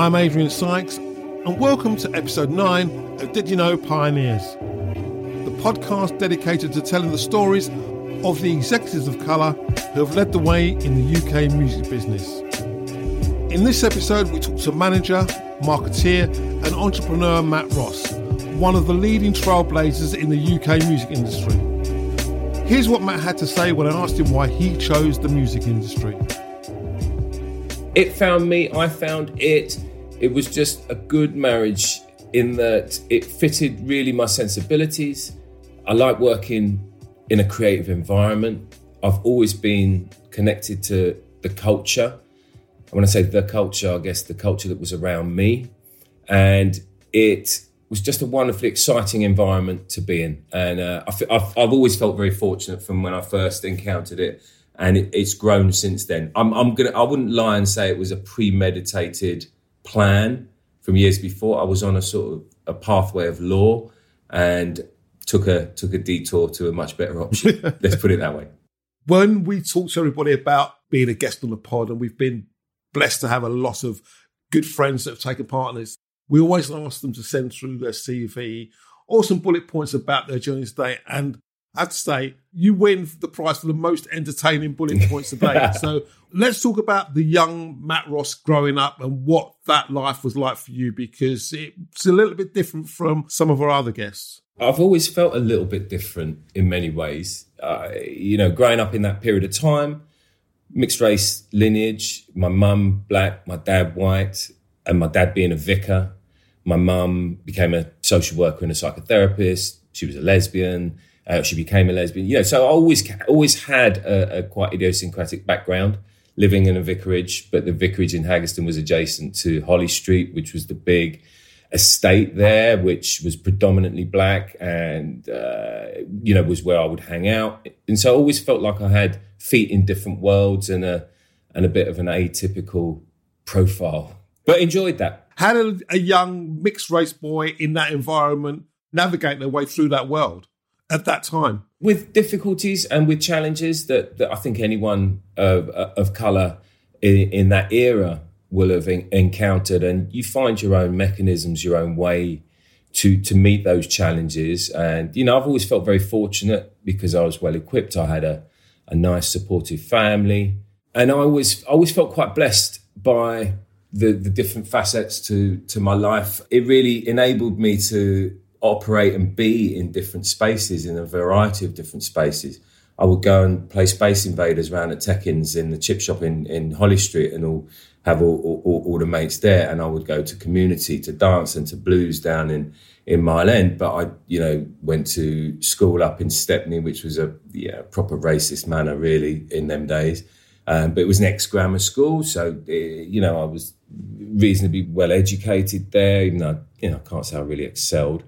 I'm Adrian Sykes, and welcome to episode 9 of Did You Know Pioneers, the podcast dedicated to telling the stories of the executives of colour who have led the way in the UK music business. In this episode, we talk to manager, marketeer, and entrepreneur Matt Ross, one of the leading trailblazers in the UK music industry. Here's what Matt had to say when I asked him why he chose the music industry. It found me, I found it. It was just a good marriage in that it fitted really my sensibilities. I like working in a creative environment. I've always been connected to the culture. When I say the culture, I guess the culture that was around me. And it was just a wonderfully exciting environment to be in. And uh, I've, I've, always felt very fortunate from when I first encountered it and it, it's grown since then. I'm, I'm gonna. I wouldn't lie and say it was a premeditated plan from years before. I was on a sort of a pathway of law, and took a took a detour to a much better option. Let's put it that way. When we talk to everybody about being a guest on the pod, and we've been blessed to have a lot of good friends that have taken part in this, we always ask them to send through their CV or some bullet points about their journey today. And I have to say, you win the prize for the most entertaining bullet points today. so let's talk about the young Matt Ross growing up and what that life was like for you, because it's a little bit different from some of our other guests. I've always felt a little bit different in many ways. Uh, you know, growing up in that period of time, mixed race lineage, my mum black, my dad white, and my dad being a vicar. My mum became a social worker and a psychotherapist. She was a lesbian uh, she became a lesbian. You know, so I always always had a, a, quite idiosyncratic background, living in a vicarage. But the vicarage in Haggerston was adjacent to Holly Street, which was the big estate there, which was predominantly black, and uh, you know was where I would hang out. And so I always felt like I had feet in different worlds and a and a bit of an atypical profile, but enjoyed that. How did a young mixed race boy in that environment navigate their way through that world? At that time? With difficulties and with challenges that, that I think anyone of, of colour in, in, that era will have in, encountered. And you find your own mechanisms, your own way to, to meet those challenges. And, you know, I've always felt very fortunate because I was well equipped. I had a, a nice, supportive family. And I always, I always felt quite blessed by the, the different facets to, to my life. It really enabled me to operate and be in different spaces, in a variety of different spaces. I would go and play Space Invaders around at Tekkins in the chip shop in, in Holly Street and all have all, all, all, the mates there. And I would go to community to dance and to blues down in, in Mile End. But I, you know, went to school up in Stepney, which was a yeah, proper racist manner really in them days. Um, but it was an ex grammar school. So, uh, you know, I was reasonably well educated there, even though, you know, I can't say I really excelled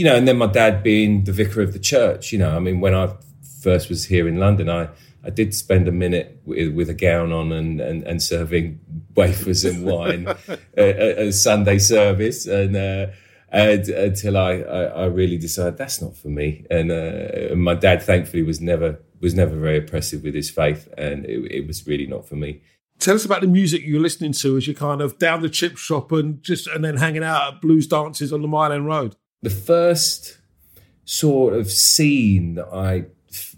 you know, and then my dad being the vicar of the church, you know, I mean, when I first was here in London, I, I did spend a minute with, with a gown on and, and, and serving wafers and wine at, a Sunday service. And, uh, and until I, I, I, really decided that's not for me. And, uh, and my dad, thankfully, was never was never very oppressive with his faith, and it, it was really not for me. Tell us about the music you're listening to as you're kind of down the chip shop and just and then hanging out at blues dances on the Mile End Road the first sort of scene that I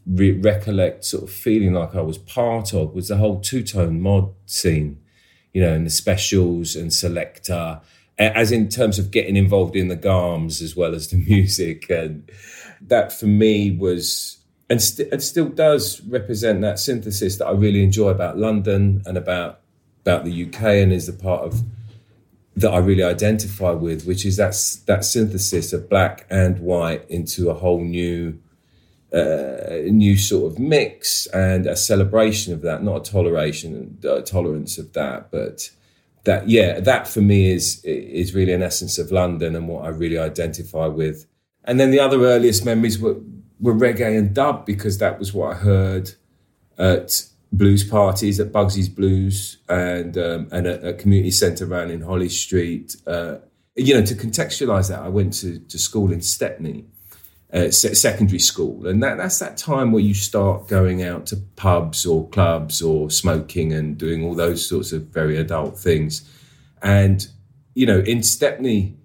re- recollect sort of feeling like I was part of was the whole two tone mod scene, you know, and the specials and Selecter, as in terms of getting involved in the garms as well as the music. And that for me was. And, st- and still does represent that synthesis that I really enjoy about London and about about the UK and is a part of that I really identify with, which is that that synthesis of black and white into a whole new, uh, new sort of mix and a celebration of that, not a toleration uh, tolerance of that, but that yeah, that for me is is really an essence of London and what I really identify with. And then the other earliest memories were were reggae and dub because that was what I heard at blues parties at Bugsy's Blues and um, and a, a, community centre around in Holly Street. Uh, you know, to contextualise that, I went to, to school in Stepney, uh, secondary school, and that that's that time where you start going out to pubs or clubs or smoking and doing all those sorts of very adult things. And you know, in Stepney,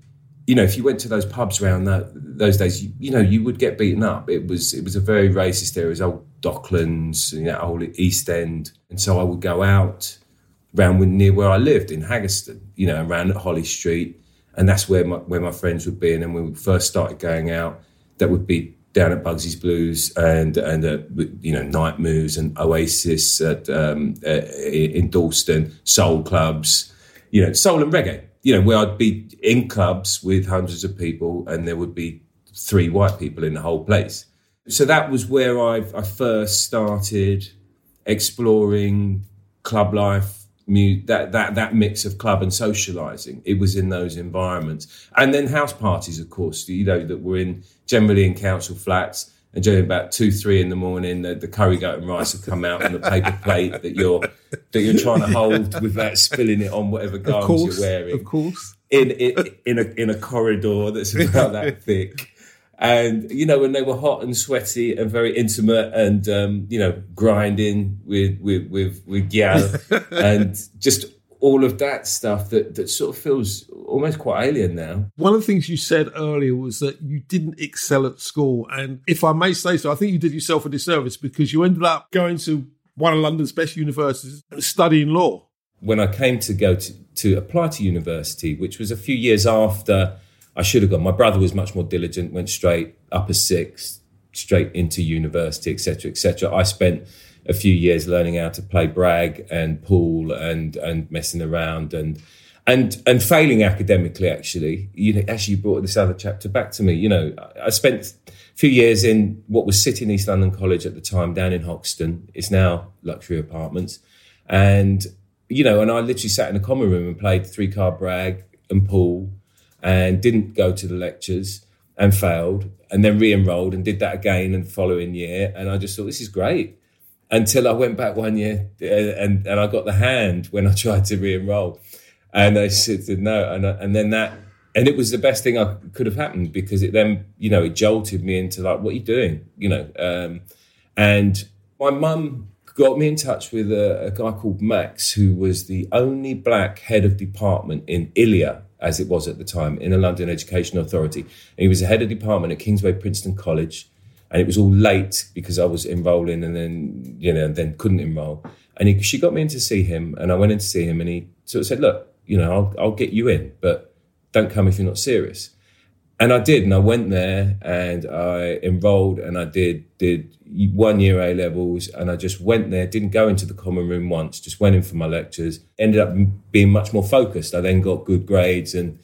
you know, if you went to those pubs around that, those days, you, you, know, you would get beaten up. It was it was a very racist area. It was old Docklands, you know, old East End, and so I would go out around near where I lived in Haggerston, you know, around Holly Street, and that's where my where my friends would be. And then when we first started going out, that would be down at Bugsy's Blues and and uh, you know Night Moves and Oasis at um, uh, in Dalston, soul clubs, you know, soul and reggae. You know, where I'd be in clubs with hundreds of people, and there would be three white people in the whole place. So that was where I, I first started exploring club life, that that that mix of club and socializing. It was in those environments, and then house parties, of course. You know that were in generally in council flats. And generally about two, three in the morning, the, the curry goat and rice have come out on the paper plate that you're that you're trying to hold without spilling it on whatever garments course, you're wearing. Of course, in, in in a in a corridor that's about that thick and you know when they were hot and sweaty and very intimate and um, you know grinding with with with with gal and just all of that stuff that that sort of feels almost quite alien now. One of the things you said earlier was that you didn't excel at school, and if I may say so, I think you did yourself a disservice because you ended up going to one of London's best universities and studying law. When I came to go to, to apply to university, which was a few years after I should have gone. My brother was much more diligent, went straight upper six, straight into university, etc., etc. I spent a few years learning how to play brag and pool and and messing around and and and failing academically. Actually, you know, actually, you brought this other chapter back to me. You know, I spent a few years in what was City East London College at the time, down in Hoxton. It's now luxury apartments, and you know, and I literally sat in a common room and played three card brag and pool and didn't go to the lectures and failed and then re-enrolled and did that again in the following year. And i just thought this is great. Until i went back one year uh, and, and i got the hand when i tried to re-enroll. And i said no. And, and then that and it was the best thing i could have happened because it then you know it jolted me into like what are you doing? You know um, and my mum got me in touch with a, a guy called max who was the only black head of department in ILEA as it was at the time, Inner London Education Authority. And he was the head of department at Kingsway Princeton College. And it was all late because I was enrolling and then, you know, then couldn't enroll. And he, she got me in to see him. And I went in to see him and he sort of said, look, you know, I'll, I'll get you in, but don't come if you're not serious and I did, and I went there and I enrolled and I did did one year A levels, and I just went there, didn't go into the common room once, just went in for my lectures. Ended up being much more focused. I then got good grades and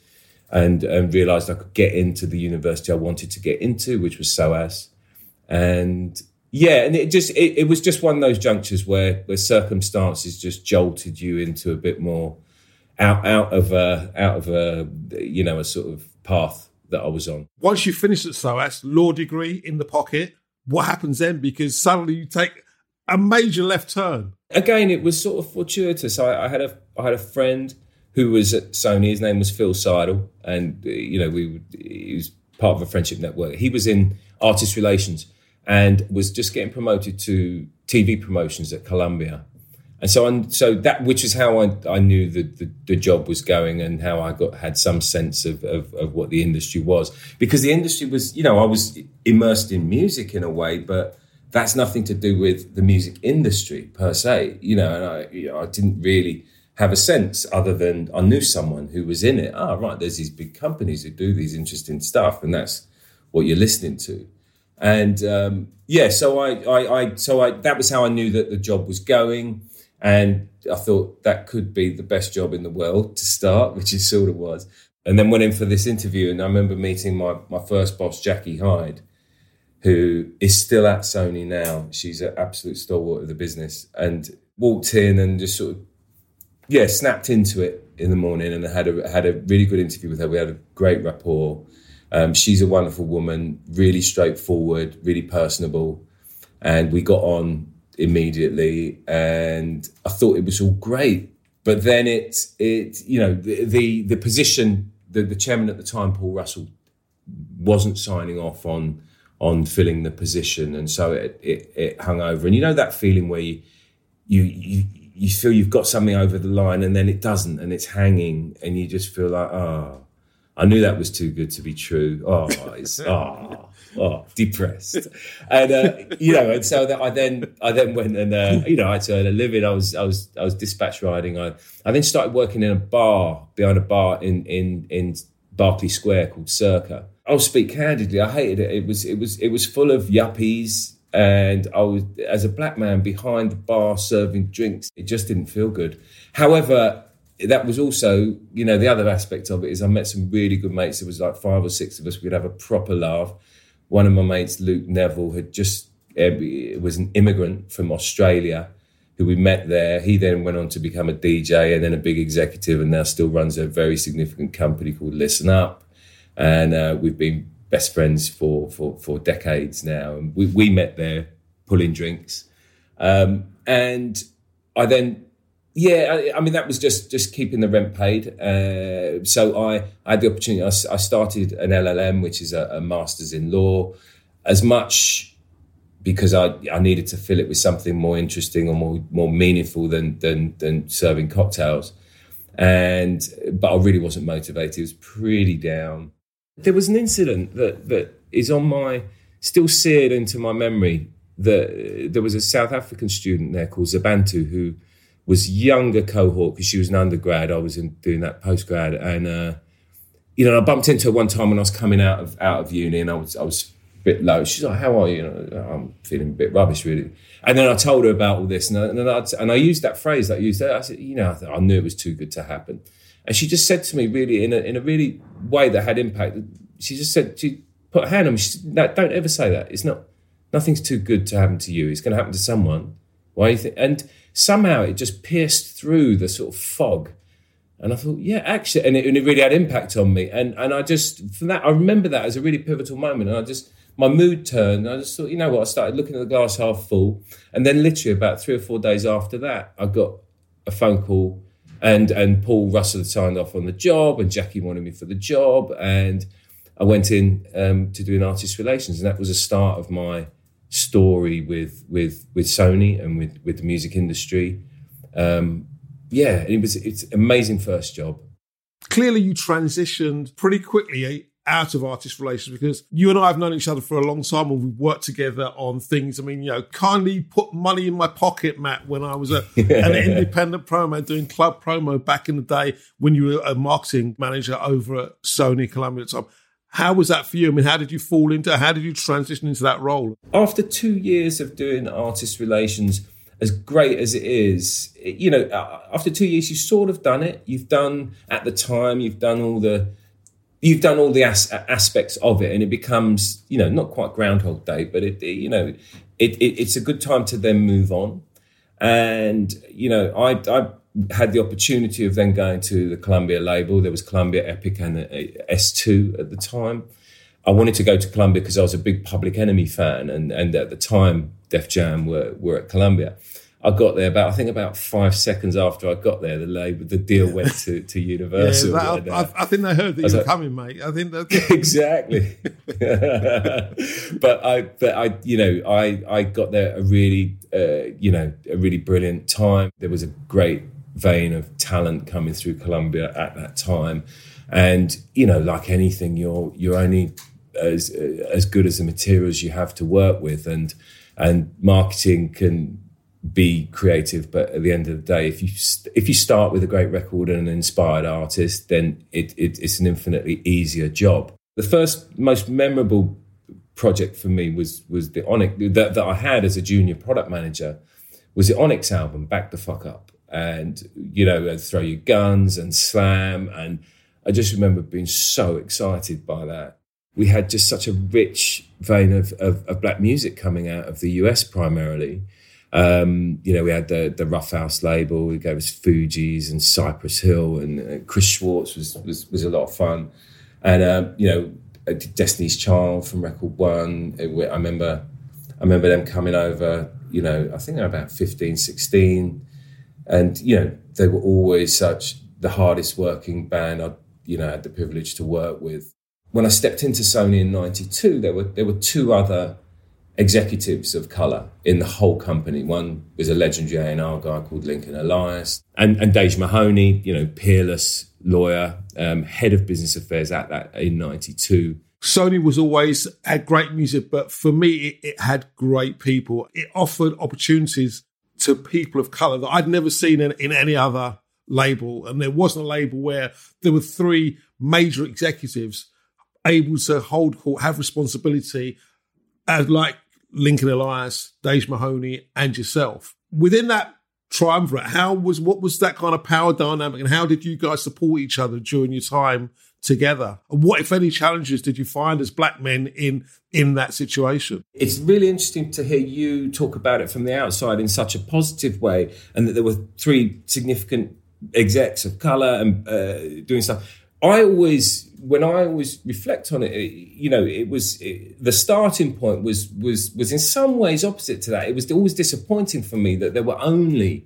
and and realised I could get into the university I wanted to get into, which was SOAS, and yeah, and it just it, it was just one of those junctures where where circumstances just jolted you into a bit more out out of a out of a you know a sort of path that I was on. Once you finish at SOAS, law degree in the pocket, what happens then? Because suddenly you take a major left turn. Again, it was sort of fortuitous. I, I had a I had a friend who was at Sony. His name was Phil Seidel, and uh, you know we he was part of a friendship network. He was in artist relations and was just getting promoted to TV promotions at Columbia and so. So that, which is how I, I knew the, the, the job was going, and how I got had some sense of, of, of what the industry was, because the industry was, you know, I was immersed in music in a way, but that's nothing to do with the music industry per se, you know. And I, you know, I didn't really have a sense other than I knew someone who was in it. Oh, right, there's these big companies who do these interesting stuff, and that's what you're listening to. And um, yeah, so I, I, I, so I, that was how I knew that the job was going. And I thought that could be the best job in the world to start, which it sort of was. And then went in for this interview, and I remember meeting my, my first boss, Jackie Hyde, who is still at Sony now. She's an absolute stalwart of the business, and walked in and just sort of, yeah, snapped into it in the morning, and had a had a really good interview with her. We had a great rapport. Um, she's a wonderful woman, really straightforward, really personable, and we got on immediately, and I thought it was all great. But then it, it, you know, the the, the position, the, the chairman at the time, Paul Russell, wasn't signing off on on filling the position, and so it, it, it hung over. And you know that feeling where you you you you feel you've got something over the line and then it doesn't and it's hanging and you just feel like, oh, I knew that was too good to be true. Oh, it's, oh, oh, depressed. And, uh, you know, and so that I then, I then went and, uh, you know, I had to earn a living. I was, I was, I was dispatch riding. I, I then started working in a bar behind a bar in, in, in Berkeley Square called Circa. I'll speak candidly. I hated it. It was, it was, it was full of yuppies and I was as a black man behind the bar serving drinks. It just didn't feel good. However, that was also, you know, the other aspect of it is I met some really good mates. There was like five or six of us. We'd have a proper laugh. One of my mates, Luke Neville, had just uh, was an immigrant from Australia who we met there. He then went on to become a DJ and then a big executive, and now still runs a very significant company called Listen Up. And uh, we've been best friends for for for decades now, and we we met there pulling drinks, um, and I then. Yeah, I, I, mean that was just just keeping the rent paid. Uh, so I, I had the opportunity. I, I started an LLM, which is a, a master's in law, as much because I, I needed to fill it with something more interesting or more more meaningful than than than serving cocktails. And but I really wasn't motivated. It was pretty down. There was an incident that that is on my still seared into my memory. That there was a South African student there called Zabantu who was younger cohort because she was an undergrad. I was in, doing that postgrad, and uh, you know I bumped into her one time when I was coming out of out of uni, and I was I was a bit low. She's like, "How are you?" know, I'm feeling a bit rubbish, really. And then I told her about all this, and I, and, I, and I used that phrase that I used. I said, "You know, I, I knew it was too good to happen." And she just said to me, really, in a, in a really way that had impact, she just said, she put her hand on me, she said, no, don't ever say that. It's not, nothing's too good to happen to you. It's going to happen to someone. Why you think? And somehow it just pierced through the sort of fog. And I thought, yeah, actually, and it, and it really had impact on me. And and I just, from that, I remember that as a really pivotal moment. And I just, my mood turned. I just thought, you know what? I started looking at the glass half full. And then literally about three or four days after that, I got a phone call and and Paul Russell had signed off on the job, and Jackie wanted me for the job, and I went in um, to do an artist relations, and that was a start of my story with with with Sony and with with the music industry. Um, yeah, it was it's amazing first job. Clearly, you transitioned pretty quickly eh? out of artist relations because you and I have known each other for a long time and we've worked together on things. I mean, you know, kindly put money in my pocket, Matt, when I was a, an independent promo doing club promo back in the day when you were a marketing manager over at Sony Columbia at the time. How was that for you? I mean, how did you fall into, how did you transition into that role? After two years of doing artist relations, as great as it is, you know, after two years, you've sort of done it. You've done, at the time, you've done all the, you've done all the as- aspects of it, and it becomes you know not quite Groundhog Day, but it, it you know it, it, it's a good time to then move on. And you know, I I had the opportunity of then going to the Columbia label. There was Columbia Epic and S2 at the time. I wanted to go to Columbia because I was a big Public Enemy fan, and and at the time Def Jam were were at Columbia. I got there about I think about five seconds after I got there, the label, the deal went to, to Universal. Yeah, that, I, I, think they heard that you were like, coming, mate. I think that exactly. but I, but I, you know, I I got there a really, uh, you know, a really brilliant time. There was a great vein of talent coming through Columbia at that time, and you know, like anything, you're you're only as as good as the materials you have to work with, and and marketing can be creative but at the end of the day if you if you start with a great record and an inspired artist then it, it, it's an infinitely easier job. The first most memorable project for me was was the onyx that, that i had as a junior product manager was the onyx album back the fuck up and you know throw your guns and slam and i just remember being so excited by that we had just such a rich vein of, of, of black music coming out of the us primarily um, you know, we had the the Ruffhouse label. We gave us Fugees and Cypress Hill, and uh, Chris Schwartz was, was was a lot of fun. And um, you know, Destiny's Child from Record One. I remember, I remember them coming over. You know, I think they're about 15, 16. And you know, they were always such the hardest working band I you know had the privilege to work with. When I stepped into Sony in '92, there were there were two other executives of color in the whole company. One was a legendary A&R guy called Lincoln Elias, and, and Dej Mahoney, you know, peerless lawyer, um, head of business affairs at that in '92. Sony was always had great music, but for me, it, it had great people. It offered opportunities to people of color that I'd never seen in, in any other label. And there wasn't a label where there were three major executives able to hold court, have responsibility, as like Lincoln Elias, Dej Mahoney, and yourself. Within that triumvirate, how was what was that kind of power dynamic, and how did you guys support each other during your time together? What, if any, challenges did you find as black men in in that situation? It's really interesting to hear you talk about it from the outside in such a positive way, and that there were three significant execs of color and uh, doing stuff. I always, when I always reflect on it, you know, it was it, the starting point was was was in some ways opposite to that. It was always disappointing for me that there were only,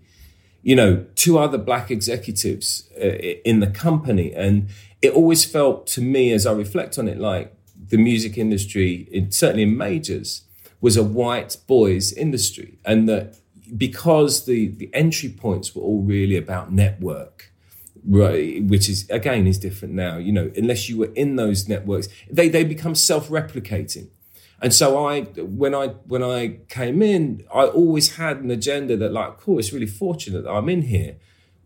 you know, two other black executives uh, in the company, and it always felt to me as I reflect on it like the music industry, in, certainly in majors, was a white boys industry, and that because the the entry points were all really about network right which is again is different now you know unless you were in those networks they they become self-replicating. And so i when i when i came in i always had an agenda that like cool it's really fortunate that i'm in here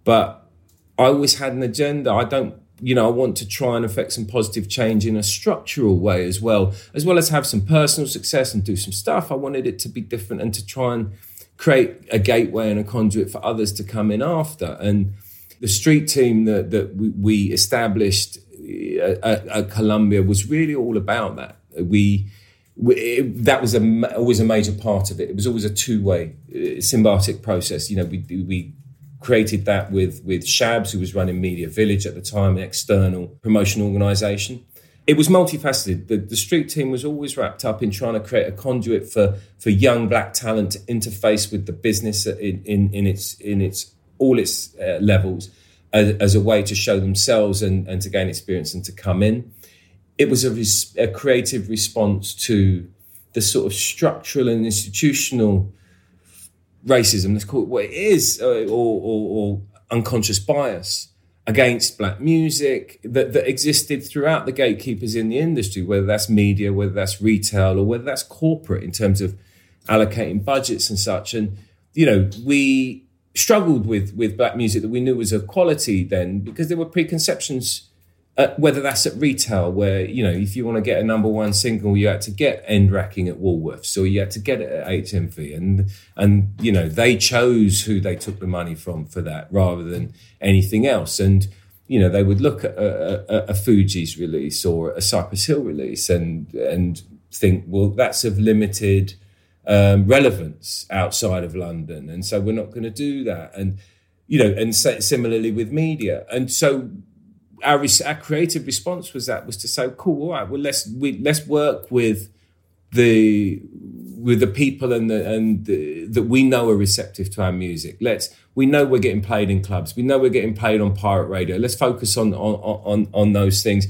but i always had an agenda i don't you know i want to try and affect some positive change in a structural way as well as well as have some personal success and do some stuff i wanted it to be different and to try and create a gateway and a conduit for others to come in after and the street team that, that we, established uh, at, at, Columbia was really all about that. We, we that was a, always a major part of it. It was always a two way uh, symbiotic process. You know, we we created that with with Shabs, who was running Media Village at the time, an external promotion organisation. It was multifaceted. The, the street team was always wrapped up in trying to create a conduit for for young black talent to interface with the business in in, in its in its all its uh, levels as, as, a way to show themselves and, and to gain experience and to come in. It was a, res- a creative response to the sort of structural and institutional racism, let's call it what it is, uh, or, or, or, unconscious bias against black music that, that existed throughout the gatekeepers in the industry, whether that's media, whether that's retail, or whether that's corporate in terms of allocating budgets and such. And, you know, we struggled with with black music that we knew was of quality then because there were preconceptions uh, whether that's at retail where you know if you want to get a number one single you had to get end racking at Woolworths or you had to get it at HMV and and you know they chose who they took the money from for that rather than anything else. And you know they would look at a, a, a Fugees release or a Cypress Hill release and and think well that's of limited um, relevance outside of London, and so we're not going to do that. And you know, and similarly with media, and so our, our creative response was that was to say, cool, all right, well let's we, let's work with the with the people and the and the, that we know are receptive to our music. Let's we know we're getting played in clubs. We know we're getting played on pirate radio. Let's focus on on on, on those things.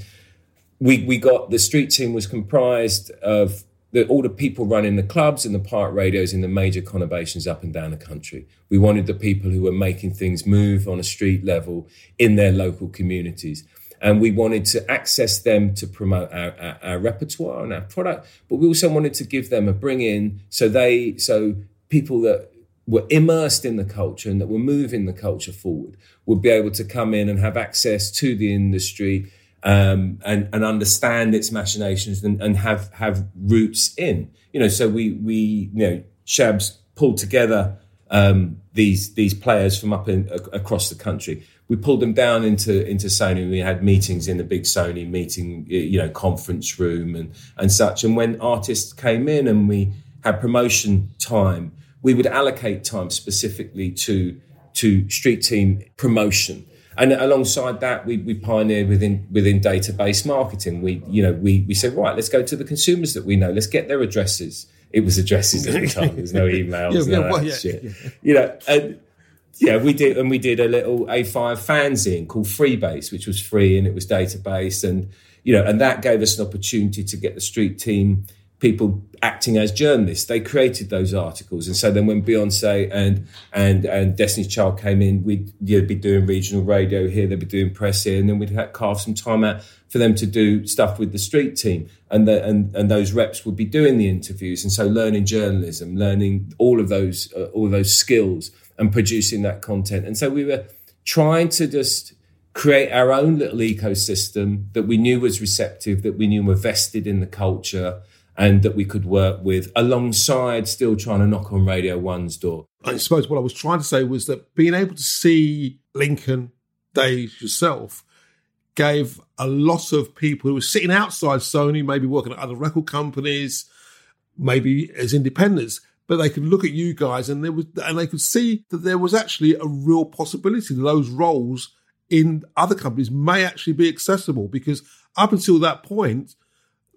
We we got the street team was comprised of the, all the people running the clubs and the pirate radios in the major conurbations up and down the country. We wanted the people who were making things move on a street level in their local communities. And we wanted to access them to promote our, our, our repertoire and our product, but we also wanted to give them a bring in so they, so people that were immersed in the culture and that were moving the culture forward would be able to come in and have access to the industry um, and, and understand its machinations and, and have have roots in. You know, so we we you know Shabs pulled together um, these these players from up in, across the country. We pulled them down into into Sony. We had meetings in the big Sony meeting, you know, conference room and and such. And when artists came in and we had promotion time, we would allocate time specifically to to street team promotion and alongside that, we, we pioneered within within database marketing. We you know we we said right, let's go to the consumers that we know. Let's get their addresses. It was addresses at the time. There's no emails. yeah, no well, yeah, shit. Yeah. You know, and yeah, we did, and we did a little A5 fanzine called Freebase, which was free and it was database, and you know, and that gave us an opportunity to get the street team people acting as journalists. They created those articles, and so then when Beyonce and and and Destiny's Child came in, we'd you'd be doing regional radio here, they'd be doing press here, and then we'd have carve some time out for them to do stuff with the street team, and the, and and those reps would be doing the interviews, and so learning journalism, learning all of those uh, all of those skills, and producing that content, and so we were trying to just create our own little ecosystem that we knew was receptive, that we knew were vested in the culture, and that we could work with alongside still trying to knock on Radio One's door. I suppose what I was trying to say was that being able to see Lincoln, Dave, yourself, gave a lot of people who were sitting outside Sony, maybe working at other record companies, maybe as independents, but they could look at you guys and there was and they could see that there was actually a real possibility that those roles in other companies may actually be accessible because up until that point,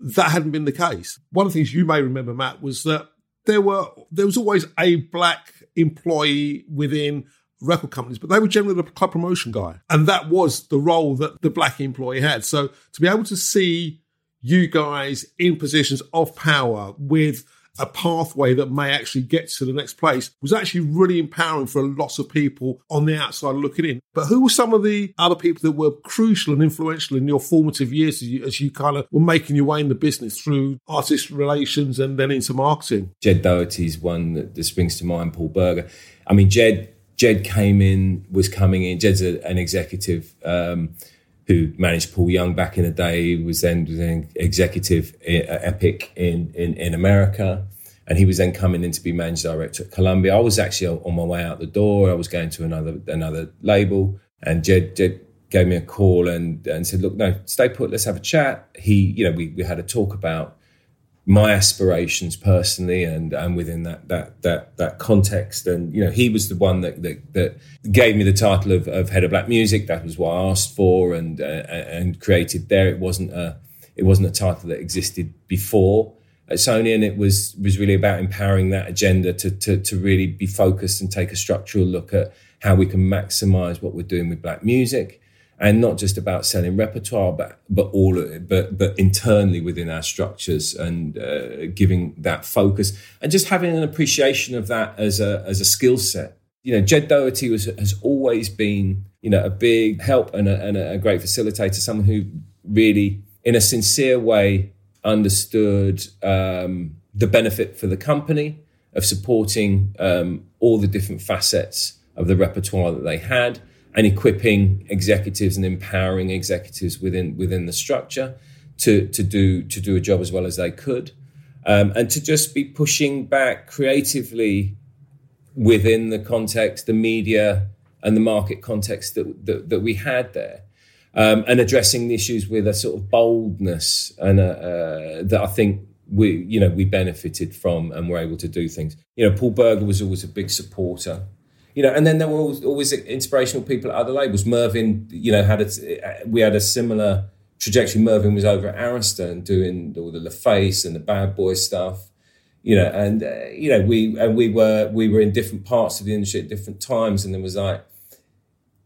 that hadn't been the case. One of the things you may remember, Matt, was that there were there was always a black employee within record companies, but they were generally the club promotion guy. And that was the role that the black employee had. So to be able to see you guys in positions of power with a pathway that may actually get to the next place was actually really empowering for a lot of people on the outside looking in. But who were some of the other people that were crucial and influential in your formative years as you, as you kind of were making your way in the business through artist relations and then into marketing? Ged Doherty's one that, that springs to mind, Paul Berger. I mean, Jed Ged came in, was coming in. Ged's a, an executive. Um, who managed Paul Young back in the day, was then was executive at Epic in, in, in America. And he was then coming in to be managing director at Columbia. I was actually on my way out the door. I was going to another another label, and Jed, Ged gave me a call and, and said, "Look, no, stay put. Let's have a chat." He, you know, we, we had a talk about my aspirations personally and and within that that that that context. And you know he was the one that that, that gave me the title of, of head of black music. That was what I asked for and uh, and created there. It wasn't a it wasn't a title that existed before at Sony. And it was was really about empowering that agenda to to to really be focused and take a structural look at how we can maximize what we're doing with black music and not just about selling repertoire, but but all but but internally within our structures and uh, giving that focus and just having an appreciation of that as a as a skill set. You know, Ged Doherty was, has always been you know a big help and a, and a great facilitator, someone who really, in a sincere way, understood um, the benefit for the company of supporting um, all the different facets of the repertoire that they had and equipping executives and empowering executives within within the structure to to do to do a job as well as they could, um, and to just be pushing back creatively within the context, the media and the market context that that, that we had there. Um, and addressing the issues with a sort of boldness and a, uh, that I think we you know we benefited from and were able to do things. You know, Paul Berger was always a big supporter you know, and then there were always, always inspirational people at other labels. Mervyn, you know, had a, we had a similar trajectory. Mervyn was over at Arista and doing all the LaFace and the Bad Boy stuff, you know, and uh, you know we and we were we were in different parts of the industry at different times, and there was like.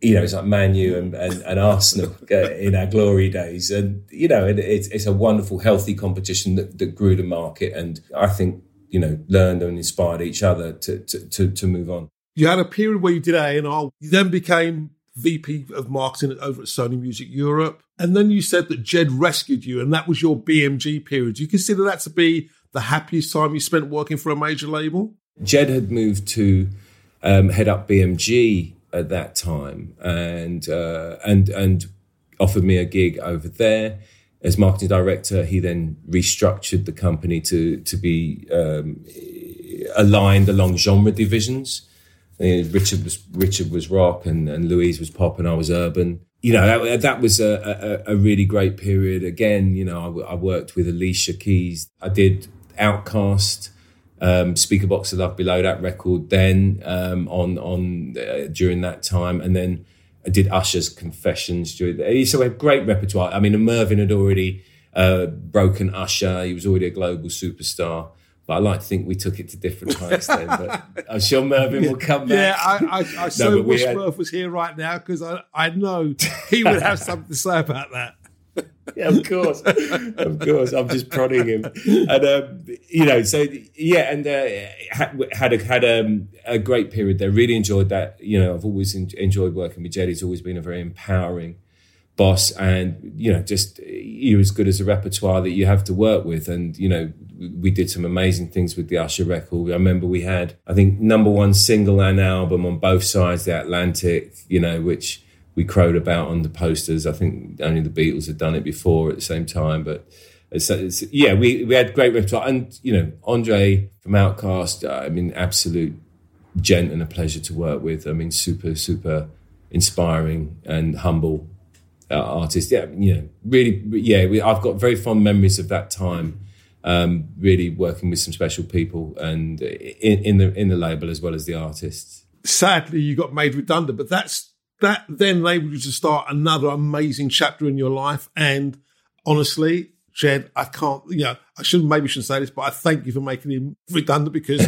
You know, it's like Manu and, and, and Arsenal uh, in our glory days, and you know, it, it's it's a wonderful, healthy competition that, that grew the market, and I think you know learned and inspired each other to to to, to move on you had a period where you did A&R. You then became VP of marketing over at Sony Music Europe. And then you said that Ged rescued you, and that was your BMG period. Do you consider that to be the happiest time you spent working for a major label? Ged had moved to um, head up BMG at that time, and uh, and and offered me a gig over there as marketing director. He then restructured the company to to be um, aligned along genre divisions. Richard was Richard was rock and, and Louise was pop and I was urban. You know that, that was a, a, a, really great period. Again, you know I, I, worked with Alicia Keys. I did OutKast, um, Speakerboxxx of Love Below that record. Then um, on on uh, during that time, and then I did Usher's Confessions. During so we had great repertoire. I mean, Mervyn had already uh, broken Usher. He was already a global superstar. But I like to think we took it to different heights then. But I'm sure Mervyn will come back. Yeah, I, I, I so wish had... Merv was here right now because I, I know he would have something to say about that. yeah, of course, of course. I'm just prodding him, and um, you know, so yeah, and uh, had had a, had um, a great period there. Really enjoyed that. You know, I've always enjoyed working with Ged. He's always been a very empowering boss, and you know, just you're as good as a repertoire that you have to work with. And you know, we did some amazing things with the Usher record. I remember we had, I think, number one single and album on both sides the Atlantic. You know, which we crowed about on the posters. I think only the Beatles had done it before at the same time, but it's, it's, yeah, we, we had great repertoire. And, you know, Andre from OutKast, uh, I mean, absolute gent and a pleasure to work with. I mean, super, super inspiring and humble uh, artist. Yeah, you know, really, yeah, we, I've got very fond memories of that time. Um, really working with some special people and in, in the in the label as well as the artists. Sadly, you got made redundant, but that's that then enabled you to start another amazing chapter in your life. And honestly, Ged, I can't, you know, I shouldn't, maybe shouldn't say this, but I thank you for making him redundant because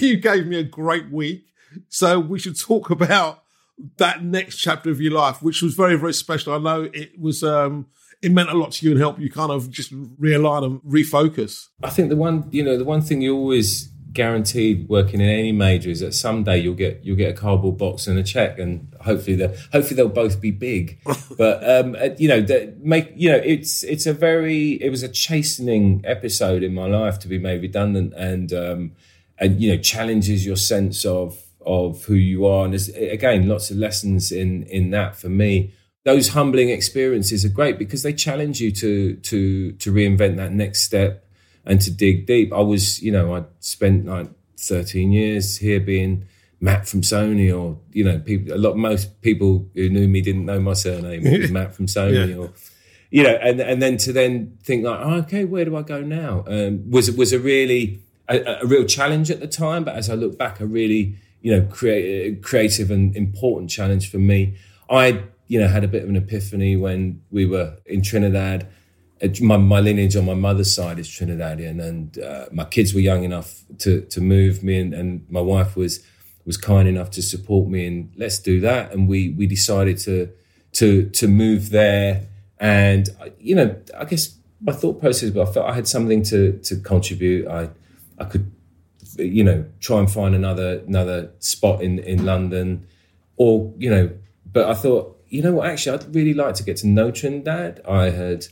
you, you gave me a great week. So we should talk about that next chapter of your life, which was very, very special. I know it was, um, it meant a lot to you and helped you kind of just realign and refocus. I think the one, you know, the one thing you always guaranteed working in any major is that someday you'll get you'll get a cardboard box and a check, and hopefully they hopefully they'll both be big. but um, uh, you know, make you know it's it's a very it was a chastening episode in my life to be made redundant, and um, and you know challenges your sense of of who you are, and there's again lots of lessons in in that for me. Those humbling experiences are great because they challenge you to to to reinvent that next step and to dig deep. I was, you know, I spent like 13 years here being Matt from Sony, or you know, people. A lot, most people who knew me didn't know my surname. It was Matt from Sony, yeah. or you know, and and then to then think like, oh, okay, where do I go now? Um, was was a really a, a, real challenge at the time, but as I look back, I really you know create, creative and important challenge for me. I you know had a bit of an epiphany when we were in Trinidad my, my lineage on my mother's side is Trinidadian, and uh, my kids were young enough to to move me, and, and my wife was was kind enough to support me, and let's do that. And we we decided to to to move there, and you know, I guess my thought process, but I felt I had something to to contribute. I I could, you know, try and find another another spot in in London, or you know, but I thought, you know what, actually, I'd really like to get to know Trinidad. I had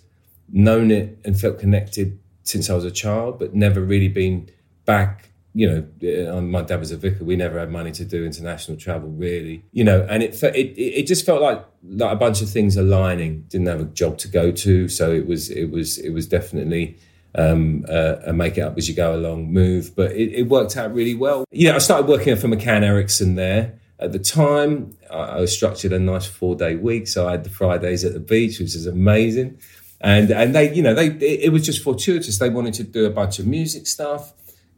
known it and felt connected since I was a child, but never really been back. You know, uh, my dad was a vicar. We never had money to do international travel, really. You know, and it it it just felt like like a bunch of things aligning. Didn't have a job to go to, so it was it was it was definitely um, uh, a make it up as you go along move. But it, it worked out really well. Know, I started working for McCann Erickson there. At the time, I, I was structured a nice four day week, so I had the Fridays at the beach, which is amazing and and they you know they it, was just fortuitous. They wanted to do a bunch of music stuff.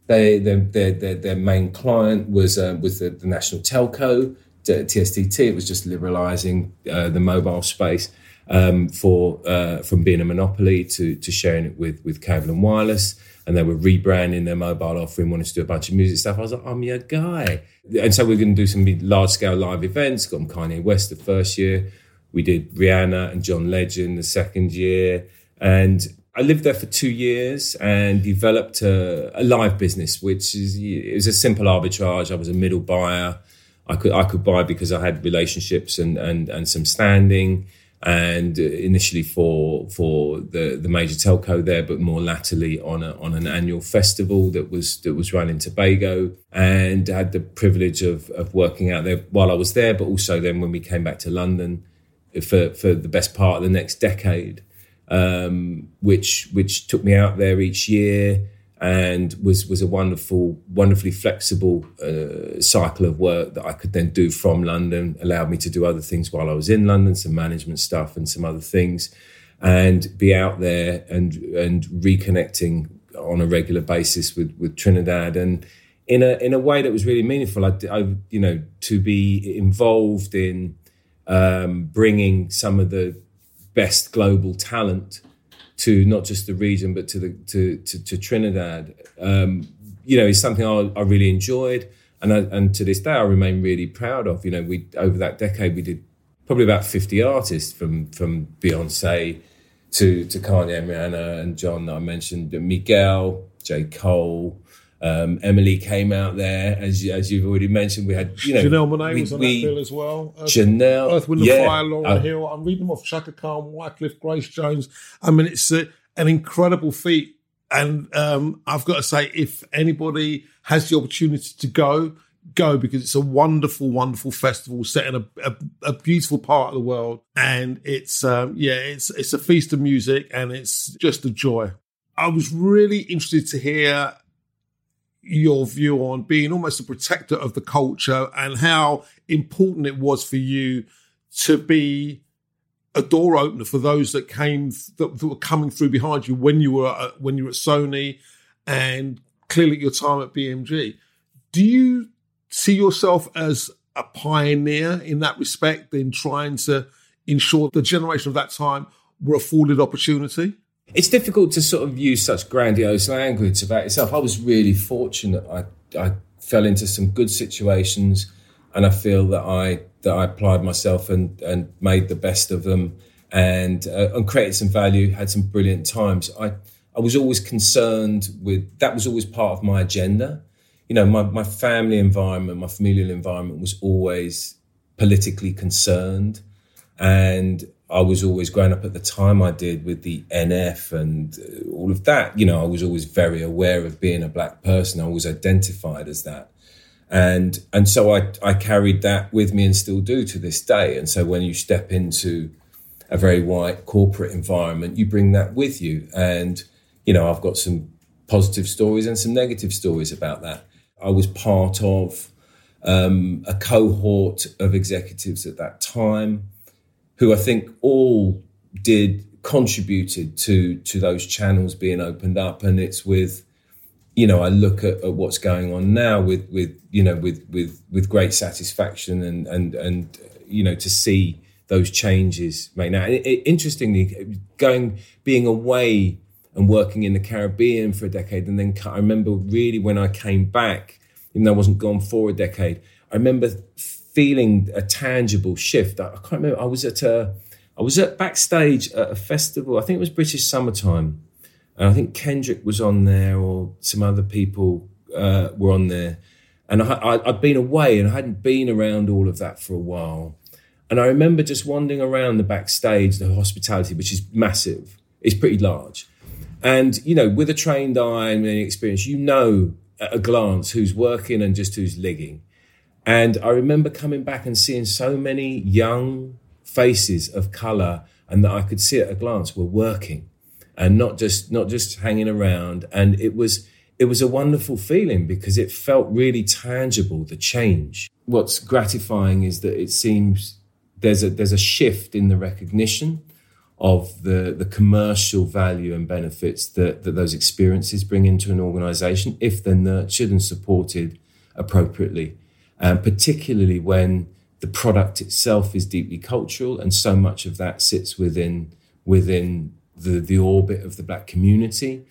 They their their, their, main client was uh, the, the, national telco TSTT. It was just liberalising uh, the mobile space um, for uh, from being a monopoly to to sharing it with with cable and wireless. And they were rebranding their mobile offering, wanted to do a bunch of music stuff. I was like, I'm your guy. And so we're going to do some large scale live events. Got Kanye West the first year we did Rihanna and John Legend the second year. And I lived there for two years and developed a, a live business, which is it was a simple arbitrage. I was a middle buyer. I could I could buy because I had relationships and and and some standing. And initially for for the the major telco there, but more latterly on a, on an annual festival that was that was run in Tobago, and had the privilege of of working out there while I was there, but also then when we came back to London, for for the best part of the next decade, um, which which took me out there each year and was was a wonderful, wonderfully flexible uh, cycle of work that I could then do from London. Allowed me to do other things while I was in London, some management stuff and some other things, and be out there and and reconnecting on a regular basis with with Trinidad and. In a in a way that was really meaningful, I, I you know to be involved in um, bringing some of the best global talent to not just the region but to the to to, to Trinidad. Um, you know, is something I, I really enjoyed, and I, and to this day I remain really proud of. You know, we over that decade we did probably about 50 artists from from Beyonce to to Kanye and Rihanna and John that I mentioned, Miguel, J. Cole, um, Emily came out there, as as you've already mentioned. We had you know Janelle Monáe we, was on we, that bill as well. Earth, Janelle, Earth, Wind, yeah, Fire, Lauryn uh, Hill. I'm reading them off Chaka Khan, Wyclef, Grace Jones. I mean, it's a, an incredible feat, and um, I've got to say, if anybody has the opportunity to go, go because it's a wonderful, wonderful festival set in a, a, a beautiful part of the world, and it's um, yeah, it's it's a feast of music, and it's just a joy. I was really interested to hear your view on being almost a protector of the culture and how important it was for you to be a door opener for those that came that, that were coming through behind you when you were at, when you were at Sony and clearly your time at BMG. Do you see yourself as a pioneer in that respect in trying to ensure the generation of that time were afforded opportunity? It's difficult to sort of use such grandiose language about yourself. I was really fortunate. I, I fell into some good situations, and I feel that I that I applied myself and and made the best of them, and uh, and created some value. Had some brilliant times. I I was always concerned with that. Was always part of my agenda. You know, my my family environment, my familial environment was always politically concerned, and I was always growing up at the time I did with the NF and uh, all of that. You know, I was always very aware of being a black person. I was identified as that. And and so I, I carried that with me and still do to this day. And so when you step into a very white corporate environment, you bring that with you. And, you know, I've got some positive stories and some negative stories about that. I was part of um, a cohort of executives at that time who I think all did contributed to to those channels being opened up. And it's with you know I look at, at, what's going on now with with you know with with with great satisfaction and and and you know to see those changes made. Now it, it, interestingly going being away and working in the Caribbean for a decade and then I remember really when I came back even though I wasn't gone for a decade I remember feeling a tangible shift. I, I can't remember. I was at a, I was at backstage at a festival. I think it was British Summertime, and I think Kendrick was on there, or some other people uh, were on there. And I, had been away, and I hadn't been around all of that for a while. And I remember just wandering around the backstage, the hospitality, which is massive, it's pretty large. And you know, with a trained eye and experience, you know at a glance who's working and just who's ligging. And I remember coming back and seeing so many young faces of color and that I could see at a glance were working and not just not just hanging around. And it was it was a wonderful feeling because it felt really tangible the change. What's gratifying is that it seems there's a there's a shift in the recognition of the the commercial value and benefits that that those experiences bring into an organization if they're nurtured and supported appropriately um, particularly when the product itself is deeply cultural, and so much of that sits within within the the orbit of the black community,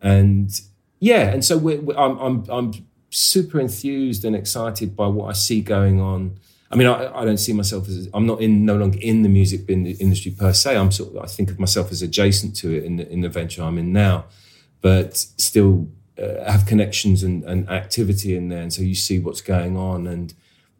and yeah, and so we're, we're, I'm I'm I'm super enthused and excited by what I see going on. I mean, I, I don't see myself as I'm not in no longer in the music industry per se. I'm sort of I think of myself as adjacent to it in the, in the venture I'm in now, but still uh, have connections and, and activity in there, and so you see what's going on, and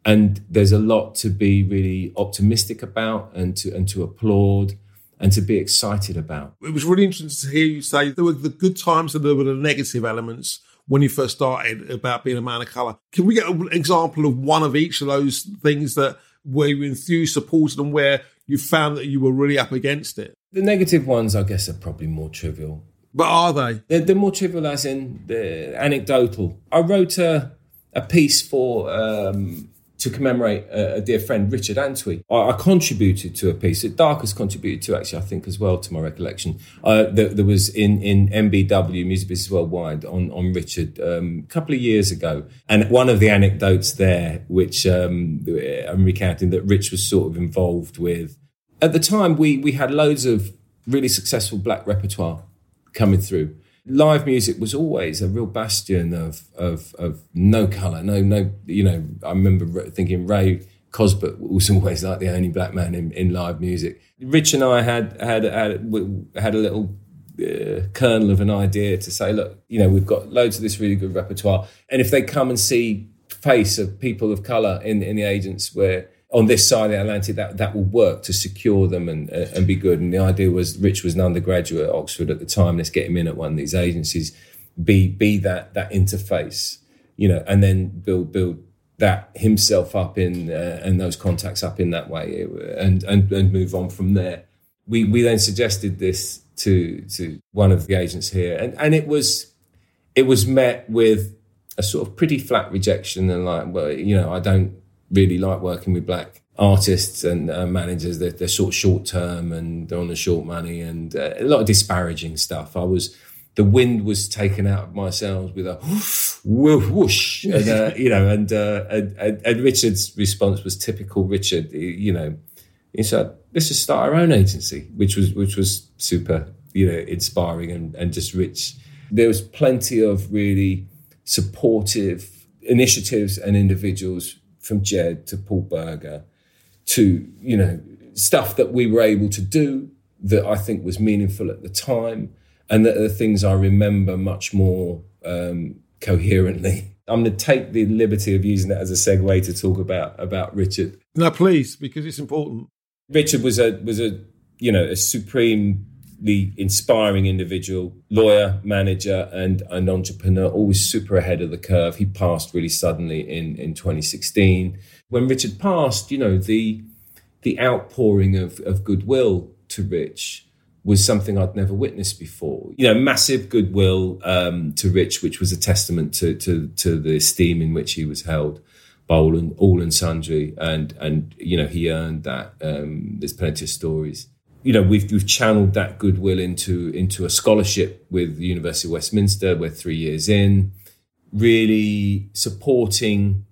and there's a lot to be really optimistic about, and to and to applaud, and to be excited about. It was really interesting to hear you say there were the good times and there were the negative elements when you first started about being a man of color. Can we get an example of one of each of those things that where you enthused, supported, and where you found that you were really up against it? The negative ones, I guess, are probably more trivial. But are they? They're, they're more trivial, as in the anecdotal. I wrote a, a piece for um, to commemorate a, a, dear friend, Richard Antwi. I, I, contributed to a piece that Dark has contributed to, actually, I think, as well, to my recollection. Uh, there, there, was in, in MBW, Music Business Worldwide, on, on Richard um, a couple of years ago. And one of the anecdotes there, which um, I'm recounting, that Rich was sort of involved with. At the time, we, we had loads of really successful black repertoire coming through. Live music was always a real bastion of of, of no color, no no. You know, I remember thinking Ray Cosbert was always like the only black man in, in live music. Rich and I had had had had a little uh, kernel of an idea to say, look, you know, we've got loads of this really good repertoire, and if they come and see face of people of color in in the agents where on this side of the Atlantic, that, that will work to secure them and, uh, and be good. And the idea was Rich was an undergraduate at Oxford at the time. Let's get him in at one of these agencies, be, be that, that interface, you know, and then build, build that himself up in, uh, and those contacts up in that way and, and, and move on from there. We, we then suggested this to, to one of the agents here and, and it was, it was met with a sort of pretty flat rejection and like, well, you know, I don't, really like working with black artists and uh, managers. They're, they're, sort of short term and they're on the short money and uh, a lot of disparaging stuff. I was the wind was taken out of my sails with a whoosh, and, uh, you know, and, uh, and, and Richard's response was typical Richard. You know, he said, "Let's just start our own agency," which was which was super, you know, inspiring and, and just rich. There was plenty of really supportive initiatives and individuals from Ged to Paul Burger to, you know, stuff that we were able to do that I think was meaningful at the time and that are things I remember much more um, coherently. I'm going to take the liberty of using that as a segue to talk about about Richard. No, please, because it's important. Richard was a was a you know a supreme the inspiring individual, lawyer, manager, and an entrepreneur, always super ahead of the curve. He passed really suddenly in, in 2016. When Richard passed, you know, the the outpouring of, of goodwill to Rich was something I'd never witnessed before. You know, massive goodwill um, to Rich, which was a testament to, to, to the esteem in which he was held by all and, all and sundry. And, and, you know, he earned that. Um, there's plenty of stories you know we've we've channeled that goodwill into into a scholarship with the University of Westminster. We're three years in, really supporting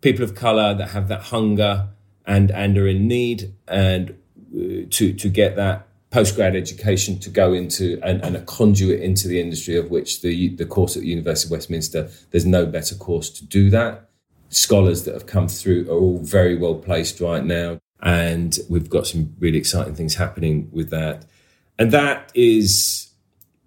people of color that have that hunger and and are in need, and uh, to to get that postgrad education to go into and, and, a conduit into the industry of which the the course at the University of Westminster. There's no better course to do that. Scholars that have come through are all very well placed right now and we've got some really exciting things happening with that. And that is,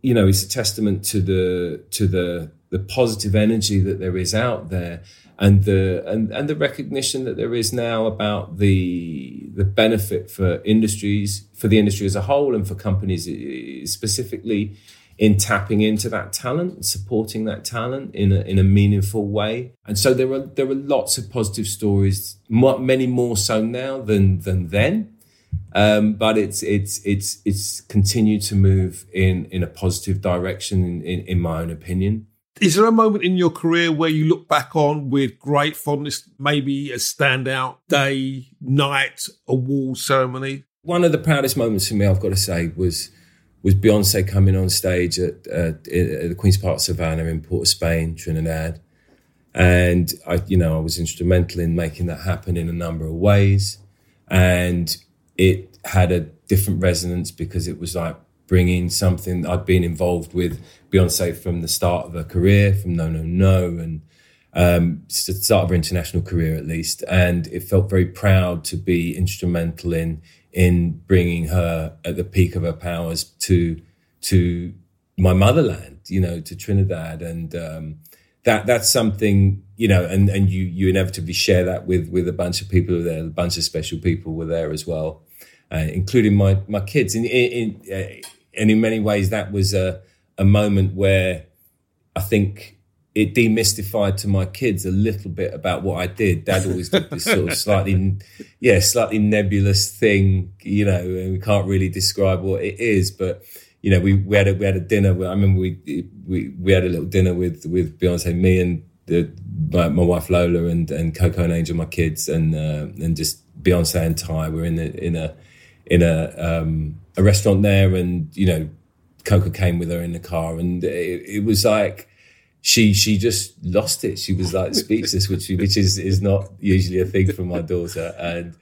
you know, it's a testament to the to the the positive energy that there is out there and the and, and the recognition that there is now about the the benefit for industries for the industry as a whole and for companies specifically in tapping into that talent, supporting that talent in a, in a meaningful way. And so there are there are lots of positive stories, many more so now than than then. Um, but it's it's it's it's continued to move in in a positive direction, in, in, in my own opinion. Is there a moment in your career where you look back on with great fondness, maybe a standout day, night, award ceremony? One of the proudest moments for me, I've got to say, was was Beyonce coming on stage at, uh, at the Queen's Park Savannah in Port of Spain, Trinidad. And I, you know, I was instrumental in making that happen in a number of ways. And it had a different resonance because it was like bringing something I'd been involved with Beyonce from the start of her career, from No No No, and um, the start of her international career at least. And it felt very proud to be instrumental in in bringing her at the peak of her powers to to my motherland, you know, to Trinidad, and um, that that's something you know, and and you you inevitably share that with with a bunch of people there, a bunch of special people were there as well, uh, including my my kids. and in, in uh, and in many ways, that was a a moment where I think it demystified to my kids a little bit about what I did. Dad always did this sort of slightly, yeah, slightly nebulous thing, you know, and we can't really describe what it is. But you know, we, we had a we had a dinner. I remember we we we had a little dinner with with Beyonce, me and the, my, my wife Lola and and Coco and Angel, my kids, and uh, and just Beyonce and Ty. We're in the in a in a um, a restaurant there, and you know, Coco came with her in the car, and it, it was like she she just lost it. She was like speechless, which which is is not usually a thing for my daughter, and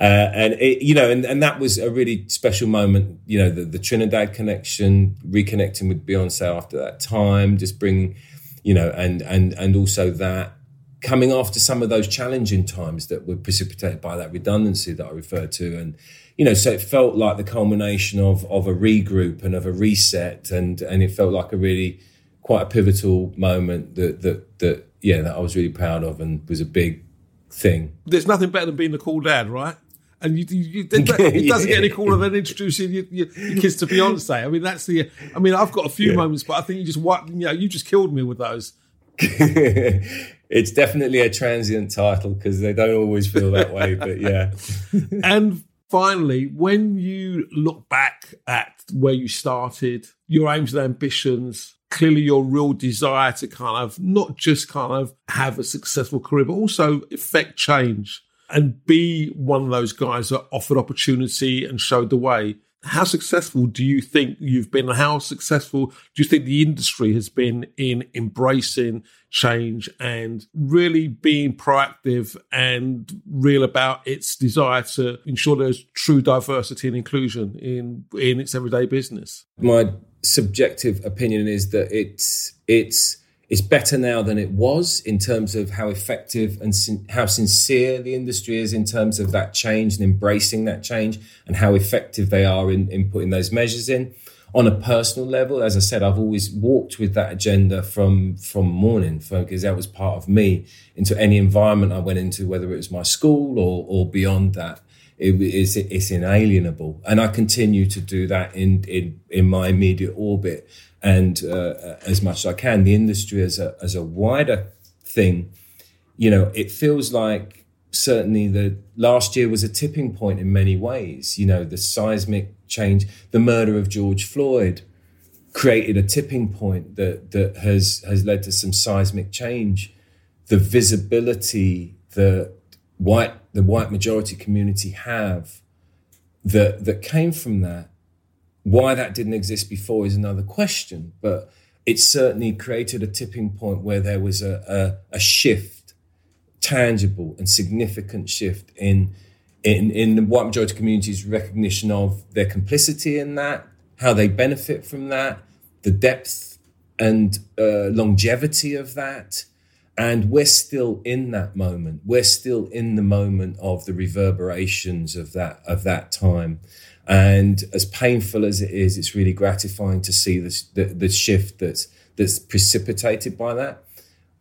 uh, and it, you know, and, and that was a really special moment. You know, the, the Trinidad connection, reconnecting with Beyonce after that time, just bringing, you know, and and and also that coming after some of those challenging times that were precipitated by that redundancy that I referred to. And, you know, so it felt like the culmination of, of a regroup and of a reset. And, and it felt like a really quite a pivotal moment that, that, that, yeah, that I was really proud of and was a big thing. There's nothing better than being a cool dad, right? And you, you, you it doesn't get any cooler than introducing your, your, your, kids to Beyonce. I mean, that's the. I mean, I've got a few yeah. moments, but I think you just you know, you just killed me with those. it's definitely a transient title because they don't always feel that way, but yeah. and finally, when you look back at where you started, your aims and ambitions, clearly your real desire to kind of not just kind of have a successful career, but also effect change and be one of those guys that offered opportunity and showed the way how successful do you think you've been? How successful do you think the industry has been in embracing change and really being proactive and real about its desire to ensure there's true diversity and inclusion in in its everyday business? My subjective opinion is that it's it's it's better now than it was in terms of how effective and sin- how sincere the industry is in terms of that change and embracing that change and how effective they are in, in putting those measures in. On a personal level, as I said, I've always walked with that agenda from from morning because that was part of me into any environment I went into, whether it was my school or or beyond that. It is it's inalienable, and I continue to do that in in in my immediate orbit and uh, as much as I can. The industry as a as a wider thing, you know, it feels like certainly the last year was a tipping point in many ways. You know, the seismic change, the murder of George Floyd created a tipping point that that has has led to some seismic change. The visibility that white the white majority community have that that came from that why that didn't exist before is another question, but it certainly created a tipping point where there was a, a, a shift, tangible and significant shift in, in, in the white majority community's recognition of their complicity in that, how they benefit from that, the depth and uh, longevity of that. And we're still in that moment. We're still in the moment of the reverberations of that of that time. And as painful as it is, it's really gratifying to see this, the, the shift that's, that's precipitated by that.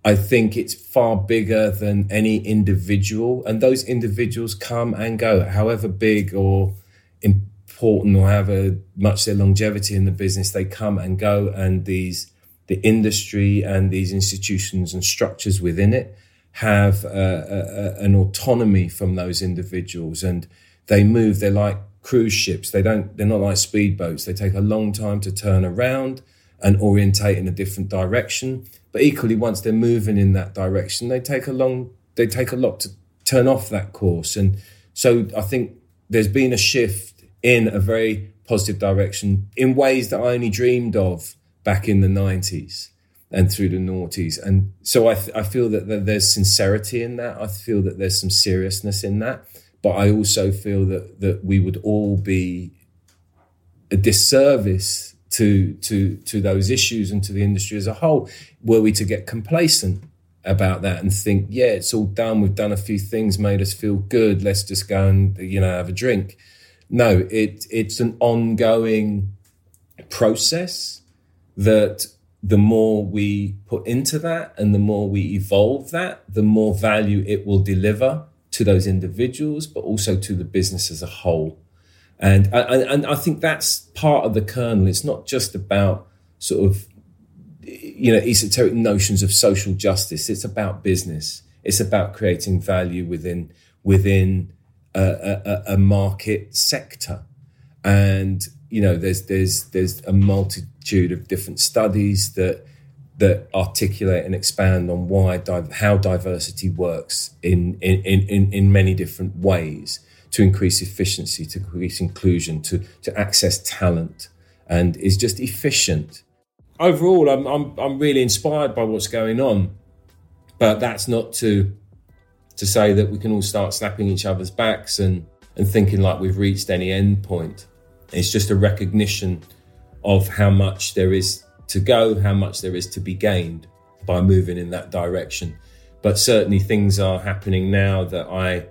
I think it's far bigger than any individual, and those individuals come and go, however big or important or however much their longevity in the business, they come and go, and these the industry and these institutions and structures within it have uh, a, a, an autonomy from those individuals, and they move. They're like cruise ships. They don't, they're not like speedboats. They take a long time to turn around and orientate in a different direction. But equally, once they're moving in that direction, they take a long, they take a lot to turn off that course. And so I think there's been a shift in a very positive direction in ways that I only dreamed of back in the 90s and through the noughties. And so I, th- I feel that there's sincerity in that. I feel that there's some seriousness in that. But I also feel that that we would all be a disservice to to to those issues and to the industry as a whole were we to get complacent about that and think yeah it's all done. We've done a few things made us feel good. Let's just go and you know have a drink. No it it's an ongoing process that the more we put into that and the more we evolve that the more value it will deliver to those individuals, but also to the business as a whole. And, and, and I think that's part of the kernel. It's not just about sort of, you know, esoteric notions of social justice. It's about business. It's about creating value within, within a, a, a market sector. And, you know, there's, there's, there's a multitude of different studies that, that articulate and expand on why how diversity works in, in, in, in many different ways to increase efficiency, to increase inclusion, to, to access talent, and is just efficient. Overall, I'm, I'm, I'm really inspired by what's going on, but that's not to, to say that we can all start slapping each other's backs and, and thinking like we've reached any end point. It's just a recognition of how much there is to go, how much there is to be gained by moving in that direction. but certainly things are happening now that I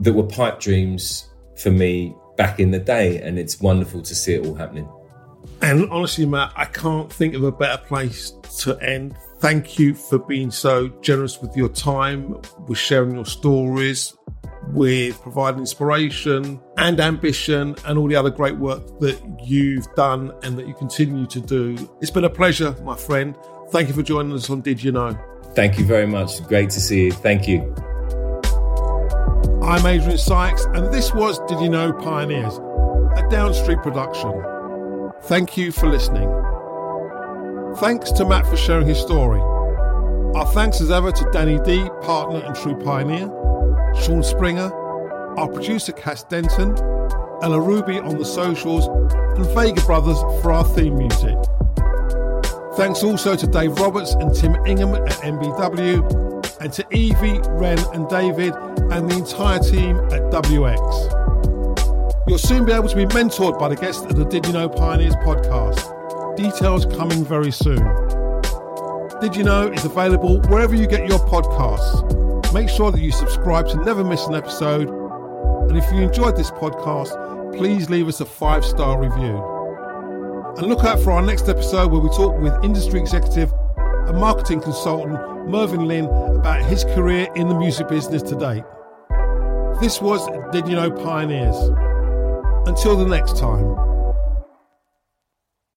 that were pipe dreams for me back in the day, and it's wonderful to see it all happening. And honestly, Matt, I can't think of a better place to end. Thank you for being so generous with your time, with sharing your stories, with providing inspiration and ambition, and all the other great work that you've done and that you continue to do. It's been a pleasure, my friend. Thank you for joining us on Did You Know? Thank you very much. Great to see you. Thank you. I'm Adrian Sykes, and this was Did You Know Pioneers, a Downstreet production. Thank you for listening. Thanks to Matt for sharing his story. Our thanks as ever to Danny D, partner and true pioneer, Sean Springer, our producer Cass Denton, Ella Ruby on the socials, and Vega Brothers for our theme music. Thanks also to Dave Roberts and Tim Ingham at MBW and to Evie, Ren, and David, and the entire team at WX. You'll soon be able to be mentored by the guests of the Did You Know Pioneers podcast. Details coming very soon. Did You Know is available wherever you get your podcasts. Make sure that you subscribe to never miss an episode. And if you enjoyed this podcast, please leave us a five star review. And look out for our next episode where we talk with industry executive and marketing consultant Mervyn Lynn about his career in the music business to date. This was Did You Know Pioneers. Until the next time.